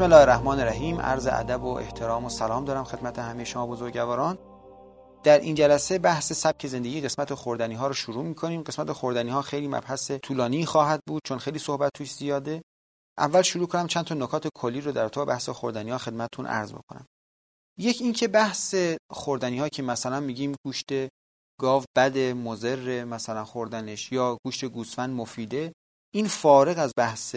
بسم الله الرحمن الرحیم. عرض ادب و احترام و سلام دارم خدمت همه شما بزرگواران. در این جلسه بحث سبک زندگی قسمت خوردنی ها رو شروع می کنیم قسمت خوردنی ها خیلی مبحث طولانی خواهد بود چون خیلی صحبت توش زیاده. اول شروع کنم چند تا نکات کلی رو در تو بحث خوردنی ها خدمتتون عرض بکنم. یک اینکه بحث خوردنی ها که مثلا میگیم گوشت گاو بد مضر مثلا خوردنش یا گوشت گوسفند مفیده این فارغ از بحث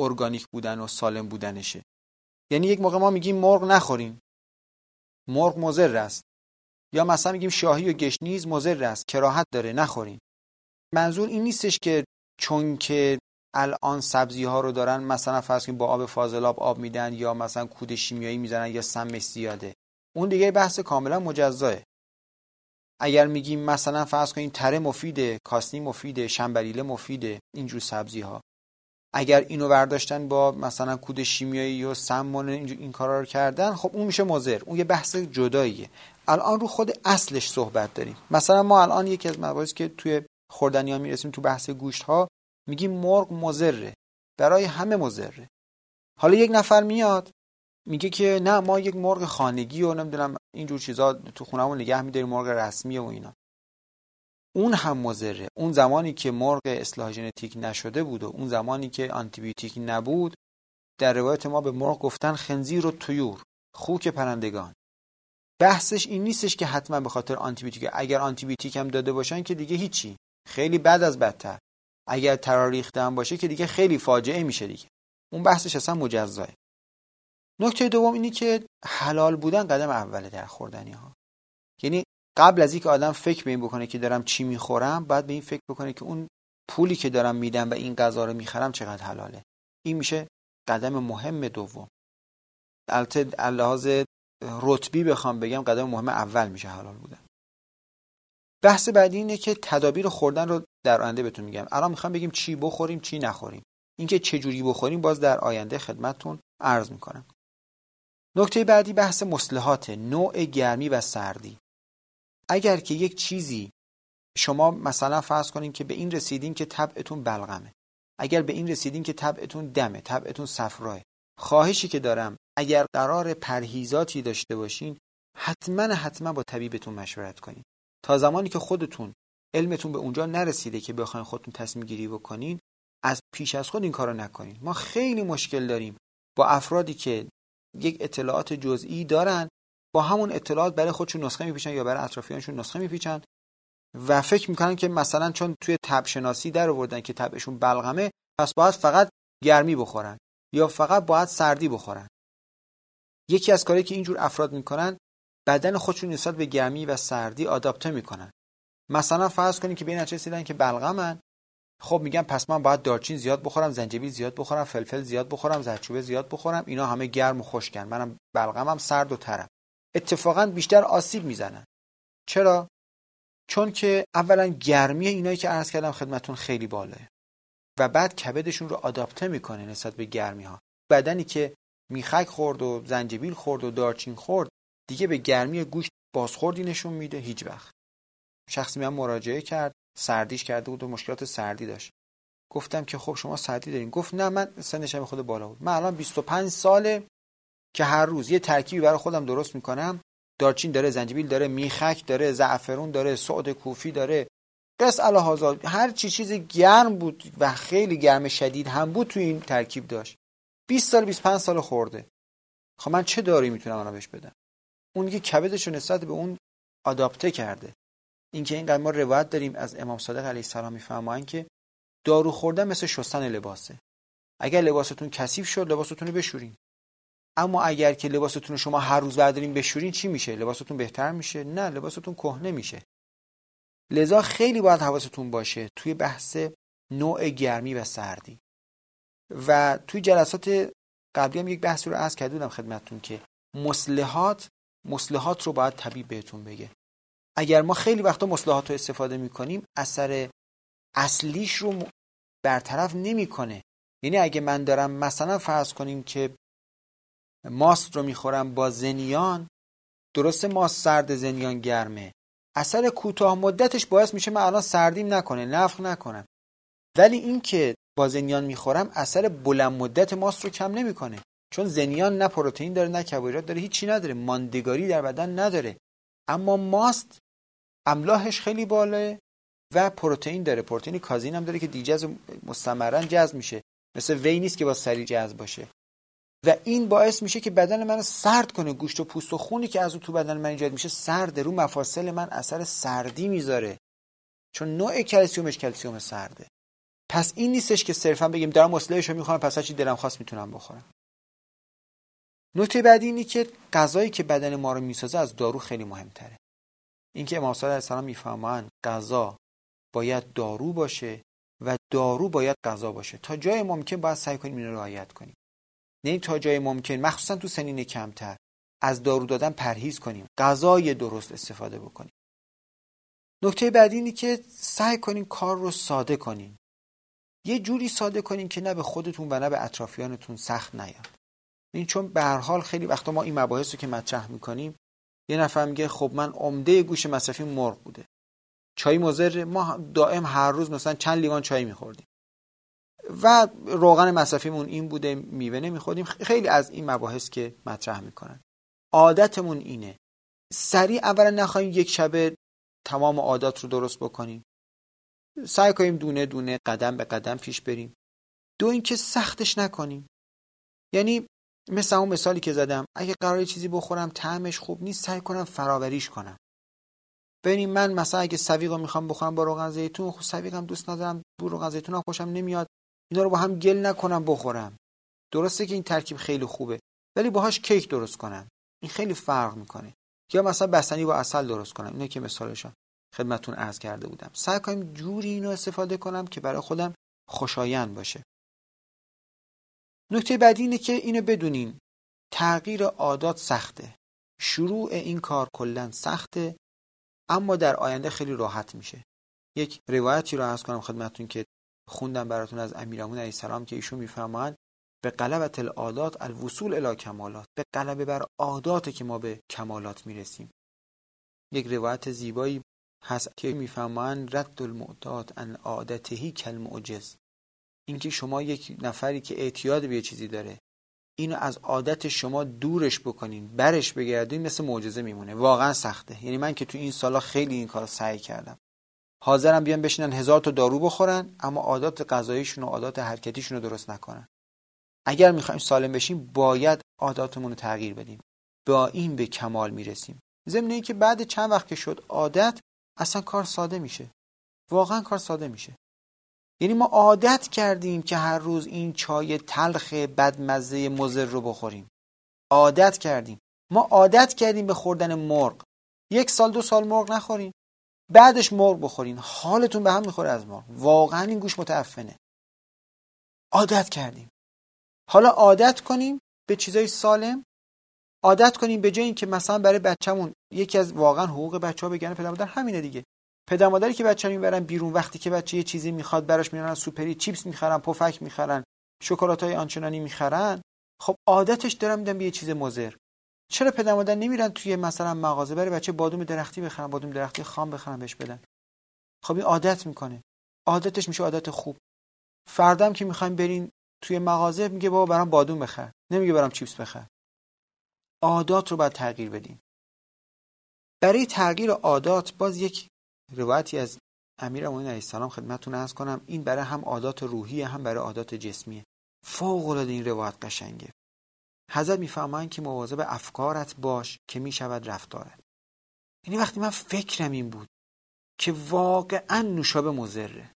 ارگانیک بودن و سالم بودنشه. یعنی یک موقع ما میگیم مرغ نخوریم. مرغ مضر است. یا مثلا میگیم شاهی و گشنیز مضر است. کراهت داره نخوریم. منظور این نیستش که چون که الان سبزی ها رو دارن مثلا فرض کنیم با آب فاضلاب آب میدن یا مثلا کود شیمیایی می‌زنن یا سمش زیاده. اون دیگه بحث کاملا مجزاه اگر میگیم مثلا فرض کنیم تره مفیده کاسنی مفیده شنبریله مفیده اینجور سبزی ها اگر اینو برداشتن با مثلا کود شیمیایی و سم این کارا رو کردن خب اون میشه مضر. اون یه بحث جداییه. الان رو خود اصلش صحبت داریم. مثلا ما الان یکی از مباحثی که توی خوردنی ها می‌رسیم تو بحث گوشت ها میگیم مرغ مضره. برای همه مضره. حالا یک نفر میاد میگه که نه ما یک مرغ خانگی و نمی‌دونم اینجور چیزا تو خونمون نگه میداریم مرغ رسمی و اینا. اون هم مضره. اون زمانی که مرغ اصلاح ژنتیک نشده بود و اون زمانی که آنتیبیوتیک نبود در روایت ما به مرغ گفتن خنزیر و طیور خوک پرندگان. بحثش این نیستش که حتما به خاطر آنتیبیوتیک اگر آنتیبیوتیک هم داده باشن که دیگه هیچی. خیلی بد از بدتر. اگر تراریخته هم باشه که دیگه خیلی فاجعه میشه دیگه. اون بحثش اصلا مجزاه نکته دوم اینی که حلال بودن قدم اوله در خوردنی ها یعنی قبل از اینکه آدم فکر به این بکنه که دارم چی می‌خورم باید به این فکر بکنه که اون پولی که دارم میدم و این غذا رو می‌خرم چقدر حلاله. این میشه قدم مهم دوم. البته لحاظ رتبی بخوام بگم قدم مهم اول میشه حلال بودن. بحث بعدی اینه که تدابیر خوردن رو در آینده بهتون میگم. الان می‌خوام بگیم چی بخوریم چی نخوریم. اینکه چه جوری بخوریم باز در آینده خدمتتون عرض می‌کنم. نکته بعدی بحث مصلحات نوع گرمی و سردی. اگر که یک چیزی شما مثلا فرض کنین که به این رسیدین که طبعتون بلغمه. اگر به این رسیدین که طبعتون دمه طبعتون صفراه خواهشی که دارم اگر قرار پرهیزاتی داشته باشین حتما حتما با طبیبتون مشورت کنین. تا زمانی که خودتون علمتون به اونجا نرسیده که بخواین خودتون تصمیم گیری بکنین از پیش از خود این کارو نکنین. ما خیلی مشکل داریم با افرادی که یک اطلاعات جزئی دارن با همون اطلاعات برای خودشون نسخه میپیچن یا برای اطرافیانشون نسخه میپیچن و فکر می‌کنن که مثلا چون توی تب شناسی در آوردن که تبشون بلغمه پس باید فقط گرمی بخورن یا فقط باید سردی بخورن. یکی از کاری که اینجور افراد می‌کنن بدن خودشون نسبت به گرمی و سردی آداپته می‌کنن. مثلا فرض کنید که به این نتیجه که بلغمن خب میگم پس من باید دارچین زیاد بخورم زنجبیل زیاد بخورم فلفل زیاد بخورم زردچوبه زیاد بخورم اینا همه گرم و خشکن. منم بلغمم سرد و ترم. اتفاقا بیشتر آسیب می‌زنن. چرا؟ چون که اولا گرمی اینایی که عرض کردم خدمتون خیلی بالاه و بعد کبدشون رو آداپته می‌کنه نسبت به گرمی ها بدنی که میخک خورد و زنجبیل خورد و دارچین خورد دیگه به گرمی گوشت بازخوردی نشون میده هیچ وقت. شخصی من مراجعه کرد سردیش کرده بود و مشکلات سردی داشت. گفتم که خب شما سردی دارین. گفت نه من سنش به خود بالا بود. من الان 25 ساله که هر روز یه ترکیبی برای خودم درست می‌کنم. دارچین داره زنجبیل داره میخک داره زعفرون داره سعد کوفی داره. قص الهازا هر چی چیز گرم بود و خیلی گرم شدید هم بود تو این ترکیب داشت. 20 سال 25 سال خورده. خب من چه داری می‌تونم اونو بهش بدم؟ اون دیگه کبدش رو نسبت به اون آداپته کرده. اینکه این ما روایت داریم از امام صادق علیه السلام میفرمایند که دارو خوردن مثل شستن لباسه. اگر لباستون کثیف شد لباستون رو بشورین. اما اگر که لباستون شما هر روز بردارین بشورین چی میشه؟ لباستون بهتر میشه؟ نه لباستون کهنه میشه. لذا خیلی باید حواستون باشه توی بحث نوع گرمی و سردی. و توی جلسات قبلی هم یک بحثی رو عرض کرده خدمتتون که مصلحات مصلحات رو باید طبیب بهتون بگه. اگر ما خیلی وقتا مصلحات رو استفاده می‌کنیم اثر اصلیش رو برطرف نمی‌کنه. یعنی اگه من دارم مثلا فرض کنیم که ماست رو می‌خورم با زنیان. درسته ماست سرد زنیان گرمه. اثر کوتاه مدتش باعث میشه من الان سردیم نکنه نفخ نکنم. ولی این که با زنیان می‌خورم اثر بلند مدت ماست رو کم نمی‌کنه. چون زنیان نه پروتئین داره نه کربوهیدرات داره هیچی نداره ماندگاری در بدن نداره. اما ماست املاحش خیلی بالاه و پروتئین داره. پروتئین کازین هم داره که دیجز مستمرا جذب میشه. مثل وی نیست که با سریع جذب باشه. و این باعث میشه که بدن منو سرد کنه. گوشت و پوست و خونی که از اون تو بدن من ایجاد میشه سرد. رو مفاصل من اثر سردی می‌ذاره. چون نوع کلسیومش کلسیوم سرده. پس این نیستش که صرفا بگیم دارم رو می‌خوام پس چی دلم خواست می‌تونم بخورم. نکته بعدی اینه که غذایی که بدن ما رو می‌سازه از دارو خیلی مهمتره. اینکه امام صادق علیه السلام می‌فهمن غذا باید دارو باشه و دارو باید غذا باشه. تا جای ممکن باید سعی کنیم اینو رعایت کنیم. نه تا جای ممکن مخصوصا تو سنین کمتر از دارو دادن پرهیز کنیم غذای درست استفاده بکنیم. نکته بعدی اینه که سعی کنیم کار رو ساده کنیم یه جوری ساده کنیم که نه به خودتون و نه به اطرافیانتون سخت نیاد. این چون به هر حال خیلی وقتا ما این مباحث رو که مطرح می‌کنیم یه نفر میگه خب من عمده گوش مصرفی مرغ بوده. چای مزر ما دائم هر روز مثلا چند لیوان چای میخوردیم. و روغن مصرفیمون این بوده میوه نمیخوردیم خیلی از این مباحث که مطرح می‌کنن. عادتمون اینه. سریع اولا نخواهیم یک شبه تمام عادات رو درست بکنیم. سعی کنیم دونه دونه قدم به قدم پیش بریم. دو اینکه سختش نکنیم. یعنی مثل اون مثالی که زدم اگه قرار چیزی بخورم طعمش خوب نیست سعی کنم فراوریش کنم. ببینیم من مثلا اگه سویق رو می‌خوام بخورم با روغن زیتون خب سویقم دوست ندارم بو روغن زیتون هم خوشم نمیاد. اینا رو با هم گل نکنم بخورم. درسته که این ترکیب خیلی خوبه ولی باهاش کیک درست کنم. این خیلی فرق می‌کنه. یا مثلا بستنی با اصل درست کنم. اینه که مثالشم خدمتون عرض کرده بودم. سعی کنم جوری اینو استفاده کنم که برای خودم خوشایند باشه. نکته بعدی اینه که اینو بدونین تغییر عادات سخته. شروع این کار کلا سخته اما در آینده خیلی راحت میشه. یک روایتی رو عرض کنم خدمتتون که خوندم براتون از امیرامون علیه السلام که ایشون میفرمایند به قلبت العادات الوصول الی کمالات. به قلبه بر عادات که ما به کمالات می‌رسیم. یک روایت زیبایی هست که می‌فهمند رد المعتاد ان عادتهی کالمعجز. اینکه شما یک نفری که اعتیاد به یه چیزی داره اینو از عادت شما دورش بکنین برش بگردین مثل معجزه میمونه. واقعا سخته. یعنی من که تو این سالا خیلی این کار سعی کردم. حاضرم بیان بشینن هزار تا دارو بخورن اما عادات غذاییشون و عادات حرکتیشون رو درست نکنن. اگر می‌خوایم سالم بشیم باید عاداتمون رو تغییر بدیم. با این به کمال می‌رسیم. ضمن که بعد چند وقت که شد عادت اصلا کار ساده میشه. واقعا کار ساده میشه. یعنی ما عادت کردیم که هر روز این چای تلخ بدمزه مزر رو بخوریم. عادت کردیم. ما عادت کردیم به خوردن مرغ. یک سال دو سال مرغ نخوریم. بعدش مرغ بخورین. حالتون به هم می‌خوره از مرغ. واقعا این گوش متعفنه. عادت کردیم. حالا عادت کنیم به چیزای سالم. عادت کنیم به جای اینکه مثلا برای بچه‌مون یکی از واقعا حقوق بچه ها بگن پدر مادر همینه دیگه. پدر مادری که بچه می‌برن بیرون وقتی که بچه یه چیزی می‌خواد براش میرن سوپری چیپس می‌خرن پفک می‌خرن شکلات های آنچنانی می‌خرن خب عادتش دارم میدم به یه چیز مزر چرا پدر مادر نمیرن توی مثلا مغازه؟ برای بچه بادوم درختی بخرن بادوم درختی خام بخرن بهش بدن. خب این عادت می‌کنه. عادتش میشه عادت خوب. فردم که می‌خوایم برین توی مغازه میگه بابا برام بادوم بخر. نمیگه برام چیپس بخر. عادات رو باید تغییر بدیم برای تغییر عادات باز یک روایتی از امیر امین علیه السلام خدمتتون عرض کنم. این برای هم عادات روحی هم برای عادات جسمیه. فوق العاده این روایت قشنگه. حضرت می‌فهمن که مواظب افکارت باش که می‌شود رفتارت یعنی وقتی من فکرم این بود که واقعا نوشابه مزره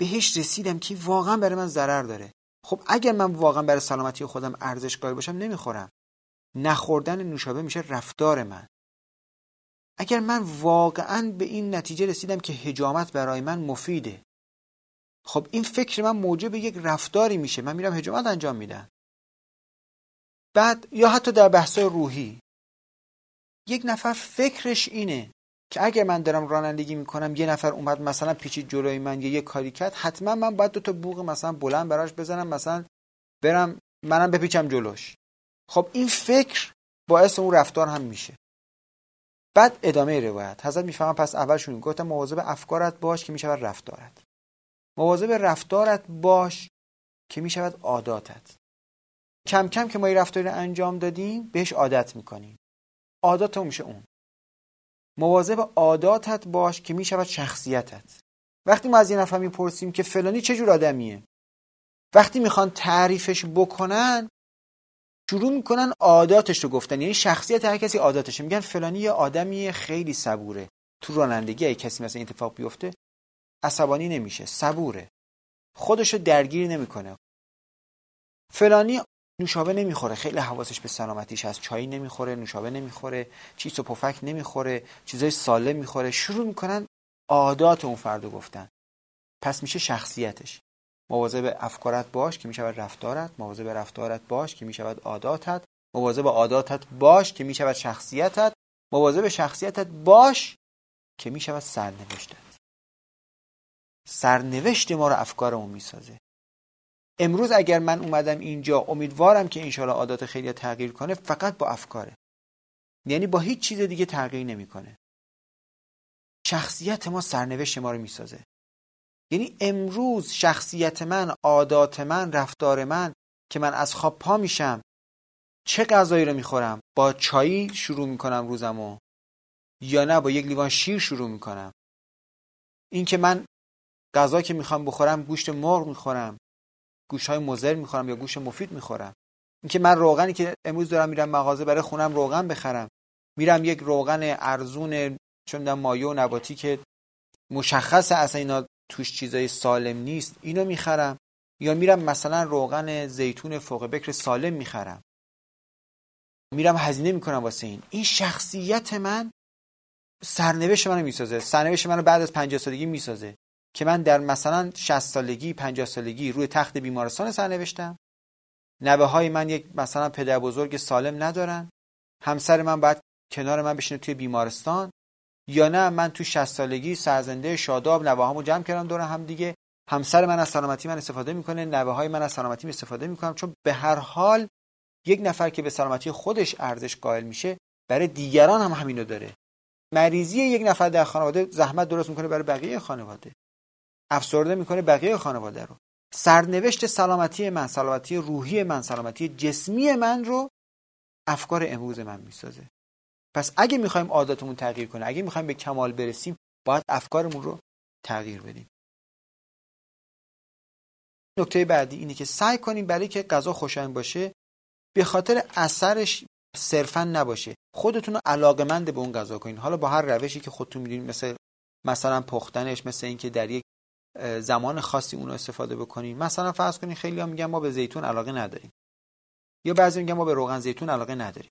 بهش رسیدم که واقعا برای من ضرر داره. خب اگر من واقعا برای سلامتی خودم ارزش قائل باشم نمی‌خورم. نخوردن نوشابه میشه رفتار من. اگر من واقعا به این نتیجه رسیدم که هجامت برای من مفیده خب این فکر من موجب یک رفتاری میشه. من میرم هجامت انجام میدم. بعد یا حتی در بحث روحی. یک نفر فکرش اینه که اگر من دارم رانندگی می‌کنم یه نفر اومد مثلا پیچید جلوی من یا یه کاری کرد حتما من باید دو تا بوق مثلا بلند براش بزنم مثلا برم منم بپیچم جلوش. خب این فکر باعث اون رفتار هم میشه. بعد ادامه روایت. حضرت می‌فهمم پس اولشون گفتم مواظب افکارت باش که می‌شود رفتارت. مواظب رفتارت باش که می‌شود عاداتت. کم کم که ما این رفتاری رو انجام دادیم بهش عادت می‌کنیم. عادات میشه اون. مواظب عاداتت باش که می‌شود شخصیتت. وقتی ما از یه نفر می‌پرسیم که فلانی چه جور آدمیه؟ وقتی می‌خوان تعریفش بکنن شروع می‌کنن عاداتش رو گفتن. یعنی شخصیت هر کسی عاداتشه میگن فلانی یه آدمی خیلی صبوره. تو رانندگی اگه کسی مثلا اتفاق بیفته عصبانی نمیشه صبوره. خودشو درگیر نمی‌کنه. فلانی نوشابه نمی‌خوره. خیلی حواسش به سلامتیش هست. چای نمی‌خوره نوشابه نمی‌خوره چیز و پفک نمی‌خوره چیزای سالم می‌خوره. شروع می‌کنن عادات اون فردو گفتن. پس میشه شخصیتش. مواظب افکارت باش که می‌شود رفتارت. مواظب رفتارت باش که می‌شود عاداتت. مواظب عاداتت باش که می‌شود شخصیتت. مواظب شخصیتت باش که می‌شود سرنوشتت. سرنوشت ما رو افکارمون می‌سازه. امروز اگر من اومدم اینجا امیدوارم که انشالله عادات خیلی تغییر کنه فقط با افکاره. یعنی با هیچ چیز دیگه تغییر نمی‌کنه. شخصیت ما سرنوشت ما رو می‌سازه. یعنی امروز شخصیت من عادات من رفتار من که من از خواب پا میشم چه غذایی رو می‌خورم؟ با چایی شروع می‌کنم روزمو؟ یا نه با یک لیوان شیر شروع می‌کنم؟ این که من غذا که می‌خوام بخورم گوشت مرغ می‌خورم. گوشت های مزر می‌خورم یا گوشت مفید می‌خورم. اینکه من روغنی که امروز دارم میرم مغازه برای خونم روغن بخرم. میرم یک روغن ارزون چون مایه و نباتی که مشخص اصلا اینا توش چیزای سالم نیست اینو می‌خرم. یا میرم مثلا روغن زیتون فوق بکر سالم می‌خرم. میرم هزینه می‌کنم واسه این. این شخصیت من سرنوشت منو می‌سازه. سرنوشت منو بعد از 50 سالگی می‌سازه. که من در مثلا 60 سالگی 50 سالگی روی تخت بیمارستان سرنوشتم. نوه های من یک مثلا پدر بزرگ سالم ندارن. همسر من باید کنار من بشینه توی بیمارستان. یا نه من تو 60 سالگی سرزنده شاداب نوه‌هامو جمع کردم دور هم دیگه. همسر من از سلامتی من استفاده می‌کنه نوه های من از سلامتی استفاده می‌کنم. چون به هر حال یک نفر که به سلامتی خودش ارزش قائل میشه برای دیگران هم همینو داره. مریضی یک نفر در خانواده زحمت درست می‌کنه برای بقیه خانواده. افسرده می‌کنه بقیه خانواده رو. سرنوشت سلامتی من سلامتی روحی من سلامتی جسمی من رو افکار امروز من می‌سازه. پس اگه می‌خوایم عاداتمون تغییر کنه اگه می‌خوایم به کمال برسیم باید افکارمون رو تغییر بدیم. نکته بعدی اینه که سعی کنیم برای که غذا خوشایند باشه به خاطر اثرش صرفا نباشه. خودتون رو علاقمند به اون غذا کنین. حالا با هر روشی که خودتون می‌دونید مثل مثلا پختنش مثل اینکه در یک زمان خاصی اون رو استفاده بکنین مثلا فرض کنین خیلی ها میگن ما به زیتون علاقه نداریم. یا بعضی میگن ما به روغن زیتون علاقه نداریم.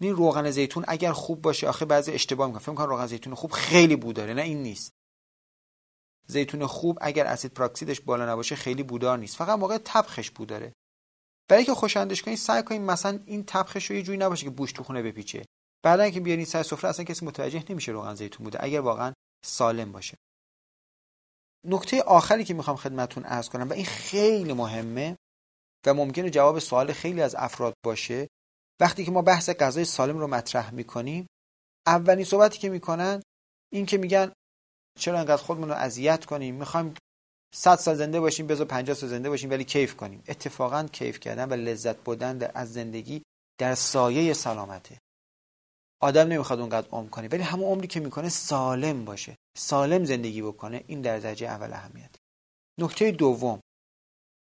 این روغن زیتون اگر خوب باشه آخه بعضی اشتباه می‌کنن. فکر می‌کنن روغن زیتون خوب خیلی بو داره. نه این نیست. زیتون خوب اگر اسید پراکسیدش بالا نباشه خیلی بودار نیست. فقط موقع تبخش بو داره. برای که خوشندش کنید سعی کنید مثلا این تبخش رو یه جوری نباشه که بوش تو خونه بپیچه. بعدا که بیارین سر سفره اصلا کسی متوجه نمیشه روغن زیتون بوده اگر واقعا سالم باشه. نکته آخری که می‌خوام خدمتون عرض کنم و این خیلی مهمه و ممکنه جواب سوال خیلی از افراد باشه وقتی که ما بحث غذای سالم رو مطرح می‌کنیم اولین صحبتی که می‌کنن این که میگن چرا انقدر خودمون رو اذیت کنیم می‌خوایم 100 سال زنده باشیم بذار 50 سال زنده باشیم ولی کیف کنیم. اتفاقا کیف کردن و لذت بردن از زندگی در سایه سلامته. آدم نمی‌خواد اونقدر عمر کنه ولی همون عمری که می‌کنه سالم باشه. سالم زندگی بکنه این در درجه اول اهمیت. نکته دوم.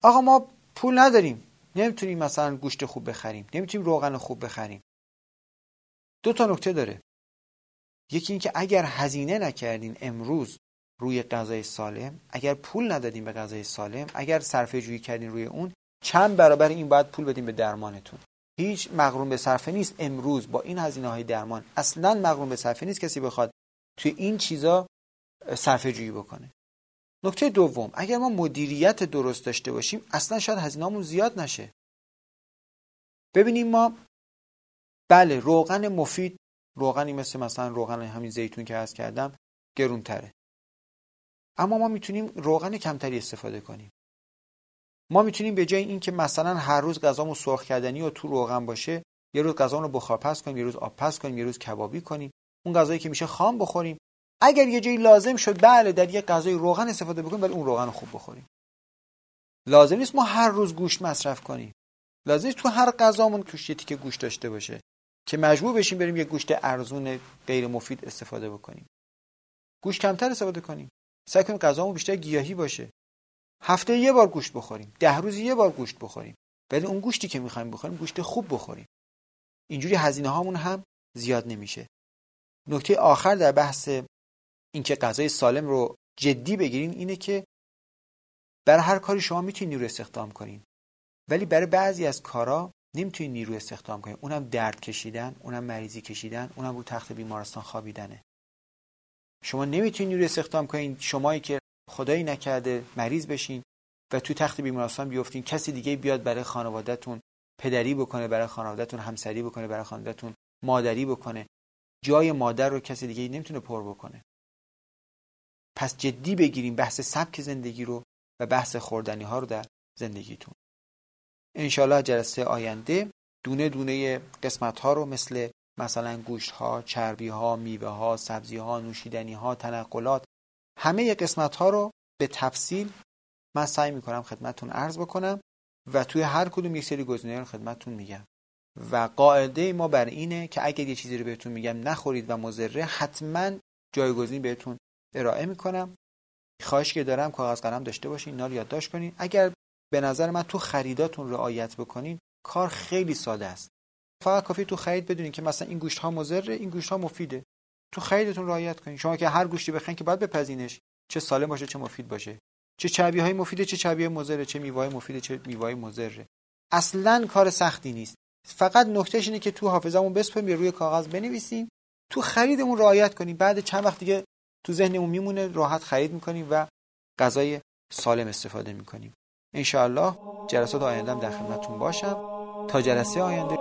آقا ما پول نداریم. نمی‌تونیم مثلا گوشت خوب بخریم. نمی‌تونیم روغن خوب بخریم. دو تا نکته داره. یکی اینکه اگر هزینه نکردین امروز روی غذای سالم اگر پول ندادیم به غذای سالم اگر صرفه جویی کردین روی اون چند برابر این باید پول بدیم به درمانتون. هیچ مغروم به صرفه نیست. امروز با این هزینه های درمان اصلا مغروم به صرفه نیست کسی بخواد توی این چیزا صرفه جویی بکنه. نکته دوم اگر ما مدیریت درست داشته باشیم اصلا شاید هزینه‌مون زیاد نشه. ببینیم ما بله روغن مفید روغنی مثل مثلا روغن همین زیتون که هست کردم گرونتره. اما ما می‌تونیم روغن کمتری استفاده کنیم. ما می‌تونیم به جای اینکه مثلا هر روز غذامون سرخ کردنی و تو روغن باشه یه روز غذامون رو بخار پس کنیم یه روز آب پس کنیم یه روز کبابی کنیم اون غذایی که میشه خام بخوریم. اگر یه جایی لازم شد بله در یه غذای روغن استفاده بکنیم ولی اون روغن خوب بخوریم. لازم نیست ما هر روز گوشت مصرف کنیم. لازم تو هر غذامون توش تیکه گوشت داشته باشه که مجبور بشیم بریم یه گوشت ارزون غیر مفید استفاده بکنیم. گوشت کمتر استفاده کنیم. سعی کنیم غذامون بیشتر گیاهی باشه. هفته یه بار گوشت بخوریم. ده روز یه بار گوشت بخوریم. ولی اون گوشتی که می‌خوایم بخوریم گوشت خوب بخوریم. اینجوری هزینه هامون هم زیاد نمیشه. نکته آخر در بحث اینکه غذای سالم رو جدی بگیرین اینه که برای هر کاری شما می‌تونید نیرو استخدام کنین. ولی برای بعضی از کارا نمی‌تونید نیرو استخدام کنین. اونم درد کشیدن اونم مریضی کشیدن اونم رو تخت بیمارستان خوابیدنه. شما نمی‌تونید نیرو استخدام کنین. شمایی که خدایی نکرده مریض بشین و تو تخت بیمارستان بیفتین. کسی دیگه بیاد برای خانوادهتون پدری بکنه برای خانوادهتون همسری بکنه برای خانوادهتون مادری بکنه. جای مادر رو کسی دیگه نمی‌تونه پر بکنه. پس جدی بگیریم بحث سبک زندگی رو و بحث خوردنی ها رو در زندگیتون. انشالله جلسه آینده دونه دونه قسمت ها رو مثل مثلا گوشت ها، چربی ها، میوه ها، سبزی ها، نوشیدنی ها، تنقلات همه قسمت ها رو به تفصیل من سعی می‌کنم خدمتتون عرض بکنم و توی هر کدوم یک سری گزینه رو خدمتتون میگم. و قاعده ما بر اینه که اگر یه چیزی رو بهتون میگم نخورید و مضره حتما جایگزین بهتون ارائه می‌کنم. خواهش که دارم کاغذ قلم داشته باشین اینا رو یادداشت کنین. اگر به نظر من تو خریداتون رعایت بکنین کار خیلی ساده است. فقط کافی تو خرید بدونین که مثلا این گوشت ها مضره این گوشت ها مفیده. تو خریدتون رعایت کنین. شما که هر گوشتی بخواین که باید بپزینش. چه سالم باشه چه مفید باشه. چه چربی های مفیده چه چربی های مضره چه میوه مفیده چه میوه مضره. اصلا کار سختی نیست. فقط نکتهش اینه که تو حافظمون بسپریم یا روی کاغذ بنویسیم تو خریدمون رعایت کنیم بعد چند وقت دیگه تو ذهنمون میمونه راحت خرید می‌کنیم و غذای سالم استفاده می‌کنیم. انشاءالله جلسات آینده در خدمتتون باشم. تا جلسه آینده